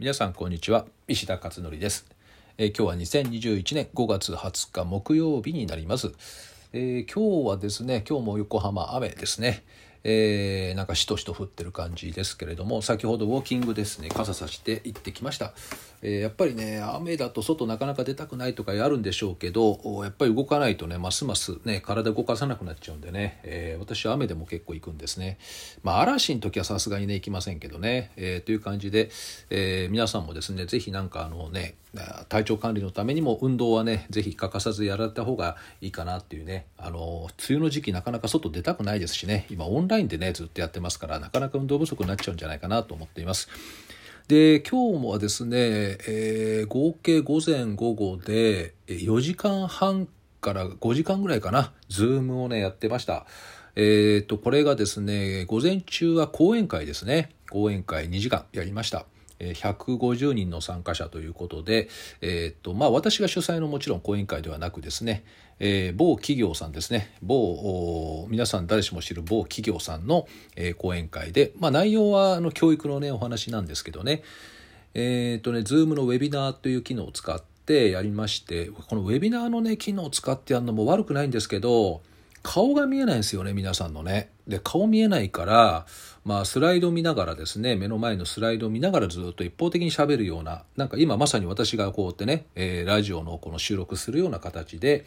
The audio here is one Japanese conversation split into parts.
皆さんこんにちは。石田勝則です、えー、今日は2021年5月20日木曜日になります、えー、今日はですね今日も横浜雨ですね。えー、なんかしとしと降ってる感じですけれども先ほどウォーキングですね傘さして行ってきました、えー、やっぱりね雨だと外なかなか出たくないとかあるんでしょうけどやっぱり動かないとねますますね体動かさなくなっちゃうんでね、えー、私は雨でも結構行くんですね。まあ嵐の時はさすがにね行きませんけどね、え、という感じで、え、皆さんもですね是非なんかあのね体調管理のためにも運動はね是非欠かさずやられた方がいいかなっていうね。あの梅雨の時期なかなか外出たくないですしね。今オンラインでねずっとやってますからなかなか運動不足になっちゃうんじゃないかなと思っています。で今日もはですね、えー、合計午前午後で4時間半から5時間ぐらいかなズームをねやってました。えー、とこれがですね午前中は講演会ですね講演会2時間やりました。150人の参加者ということで、えーとまあ、私が主催のもちろん講演会ではなくですね、えー、某企業さんですね某皆さん誰しも知る某企業さんの、えー、講演会で、まあ、内容はあの教育のねお話なんですけどねえっ、とね Zoom のウェビナーという機能を使ってやりましてこのウェビナーのね機能を使ってやるのも悪くないんですけど顔が見えないんですよね皆さんのね。で顔見えないから、まあ、スライド見ながらですね目の前のスライドを見ながらずっと一方的にしゃべるようななんか今まさに私がこうやってね、えー、ラジオのこの収録するような形で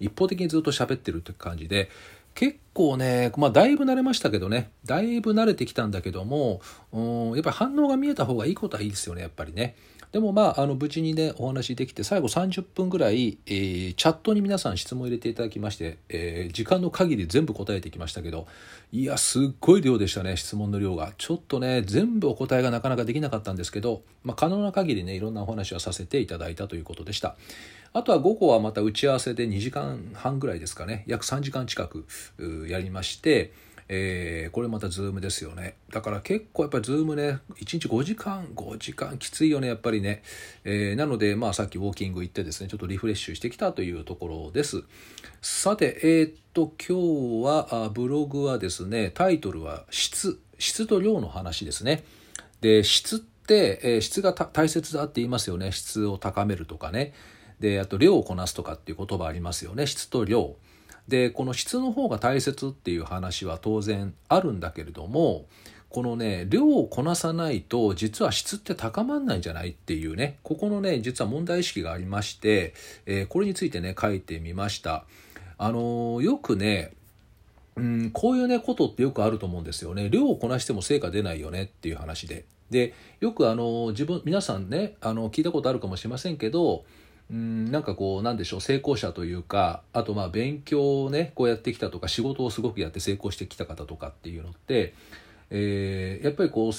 一方的にずっと喋ってるって感じで結構ね、まあ、だいぶ慣れましたけどねだいぶ慣れてきたんだけどもうんやっぱり反応が見えた方がいいことはいいですよねやっぱりね。でもまあ、あの無事にね、お話できて、最後30分ぐらい、えー、チャットに皆さん質問入れていただきまして、えー、時間の限り全部答えてきましたけど、いや、すっごい量でしたね、質問の量が。ちょっとね、全部お答えがなかなかできなかったんですけど、まあ、可能な限りね、いろんなお話はさせていただいたということでした。あとは午後はまた打ち合わせで2時間半ぐらいですかね、約3時間近くやりまして、えー、これまた Zoom ですよね。だから結構やっぱり Zoom ね1日5時間5時間きついよねやっぱりね、えー、なのでまあさっきウォーキング行ってですねちょっとリフレッシュしてきたというところです。さてえー、っと今日はブログはですねタイトルは質。質と量の話ですね。で質って、えー、質が大切だって言いますよね。質を高めるとかね。であと量をこなすとかっていう言葉ありますよね。質と量。でこの質の方が大切っていう話は当然あるんだけれどもこのね量をこなさないと実は質って高まんないんじゃないっていうねここのね実は問題意識がありまして、えー、これについてね書いてみました。あのー、よくねうん、こういうねことってよくあると思うんですよね量をこなしても成果出ないよねっていう話ででよくあの自分皆さんねあの聞いたことあるかもしれませんけどうんなんかこうなんでしょう成功者というかあとまあ勉強をねこうやってきたとか仕事をすごくやって成功してきた方とかっていうのって、えー、やっぱりこう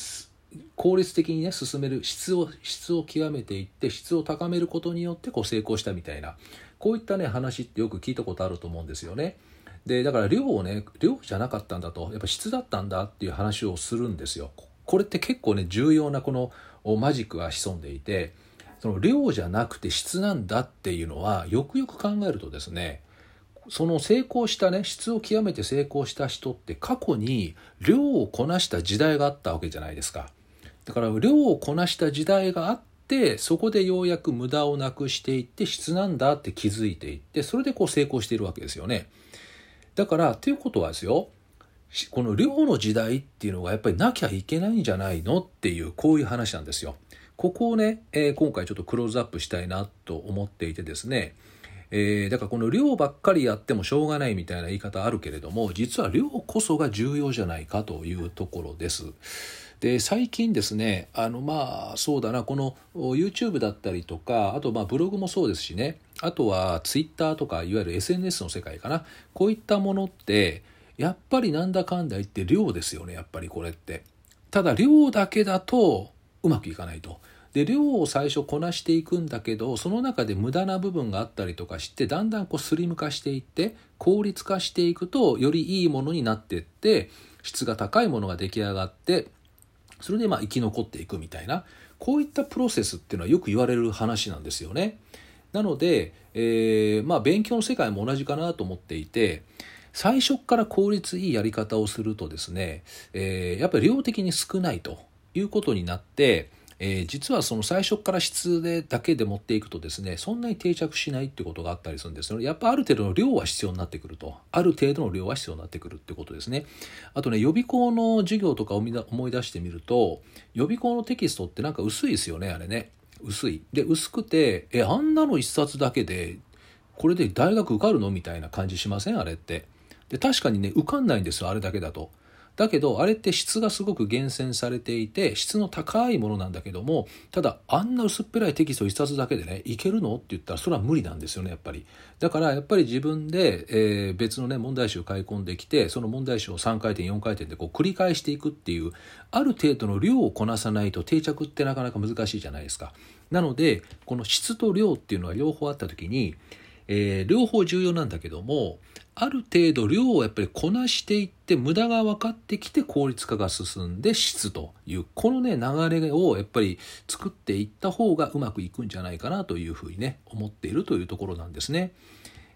効率的にね進める質を質を極めていって質を高めることによってこう成功したみたいなこういったね話ってよく聞いたことあると思うんですよね。でだから量をね量じゃなかったんだとやっぱ質だったんだっていう話をするんですよ。これって結構ね重要なこのマジックが潜んでいて。その量じゃなくて質なんだっていうのはよくよく考えるとですねその成功したね質を極めて成功した人って過去に量をこなした時代があったわけじゃないですかだから量をこなした時代があってそこでようやく無駄をなくしていって質なんだって気づいていってそれでこう成功しているわけですよねだからということはですよこの量の時代っていうのがやっぱりなきゃいけないんじゃないのっていうこういう話なんですよ。ここをね、えー、今回ちょっとクローズアップしたいなと思っていてですね、えー、だからこの量ばっかりやってもしょうがないみたいな言い方あるけれども実は量こそが重要じゃないかというところです。で最近ですねあのまあそうだなこの YouTube だったりとかあとまあブログもそうですしねあとは Twitter とかいわゆる SNS の世界かなこういったものってやっぱりなんだかんだ言って量ですよねやっぱりこれって。ただ量だけだとうまくいかないと。で量を最初こなしていくんだけどその中で無駄な部分があったりとかしてだんだんこうスリム化していって効率化していくとよりいいものになっていって質が高いものが出来上がってそれでまあ生き残っていくみたいなこういったプロセスっていうのはよく言われる話なんですよね。なので、えー、まあ勉強の世界も同じかなと思っていて最初から効率いいやり方をするとですね、えー、やっぱり量的に少ないということになってえー、実はその最初から質でだけで持っていくとですねそんなに定着しないってことがあったりするんですよ。やっぱある程度の量は必要になってくると。ある程度の量は必要になってくるってことですね。あとね予備校の授業とか思い出してみると予備校のテキストってなんか薄いですよねあれね。薄い。で薄くてえあんなの一冊だけでこれで大学受かるの？みたいな感じしません？あれって。で確かにね受かんないんですよあれだけだと。だけどあれって質がすごく厳選されていて質の高いものなんだけどもただあんな薄っぺらいテキスト1冊だけでねいけるのって言ったらそれは無理なんですよねやっぱり。だからやっぱり自分で、えー、別のね問題集を買い込んできてその問題集を3回転4回転でこう繰り返していくっていうある程度の量をこなさないと定着ってなかなか難しいじゃないですか。なのでこの質と量っていうのは両方あった時にえー、両方重要なんだけどもある程度量をやっぱりこなしていって無駄が分かってきて効率化が進んで質というこのね流れをやっぱり作っていった方がうまくいくんじゃないかなというふうにね思っているというところなんですね。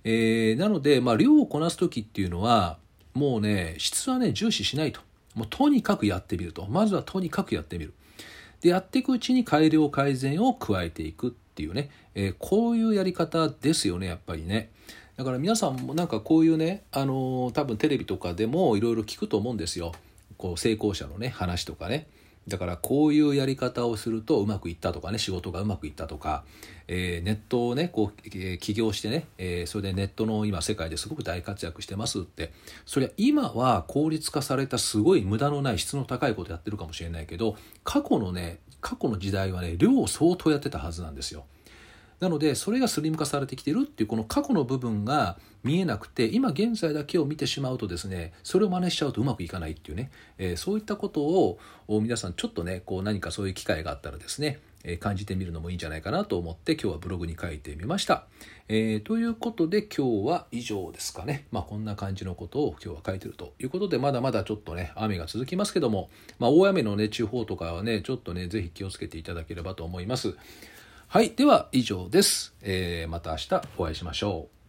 えー、なので、まあ、量をこなす時っていうのはもうね質はね重視しないともうとにかくやってみるとまずはとにかくやってみるでやっていくうちに改良改善を加えていくっていうね、えー、こういうやり方ですよねやっぱりね。だから皆さんもなんかこういうね、あのー、多分テレビとかでもいろいろ聞くと思うんですよ。こう成功者のね話とかね。だからこういうやり方をするとうまくいったとかね仕事がうまくいったとか、えー、ネットをねこう、えー、起業してね、えー、それでネットの今世界ですごく大活躍してますってそりゃ今は効率化されたすごい無駄のない質の高いことやってるかもしれないけど過去のね過去の時代はね量を相当やってたはずなんですよ。なのでそれがスリム化されてきてるっていうこの過去の部分が見えなくて今現在だけを見てしまうとですねそれを真似しちゃうとうまくいかないっていうね、えー、そういったことを皆さんちょっとねこう何かそういう機会があったらですねえ感じてみるのもいいんじゃないかなと思って今日はブログに書いてみました。えー、ということで今日は以上ですかね。まあこんな感じのことを今日は書いてるということでまだまだちょっとね雨が続きますけども、まあ、大雨のね地方とかはねちょっとね是非気をつけていただければと思います。はい。では以上です。えー、また明日お会いしましょう。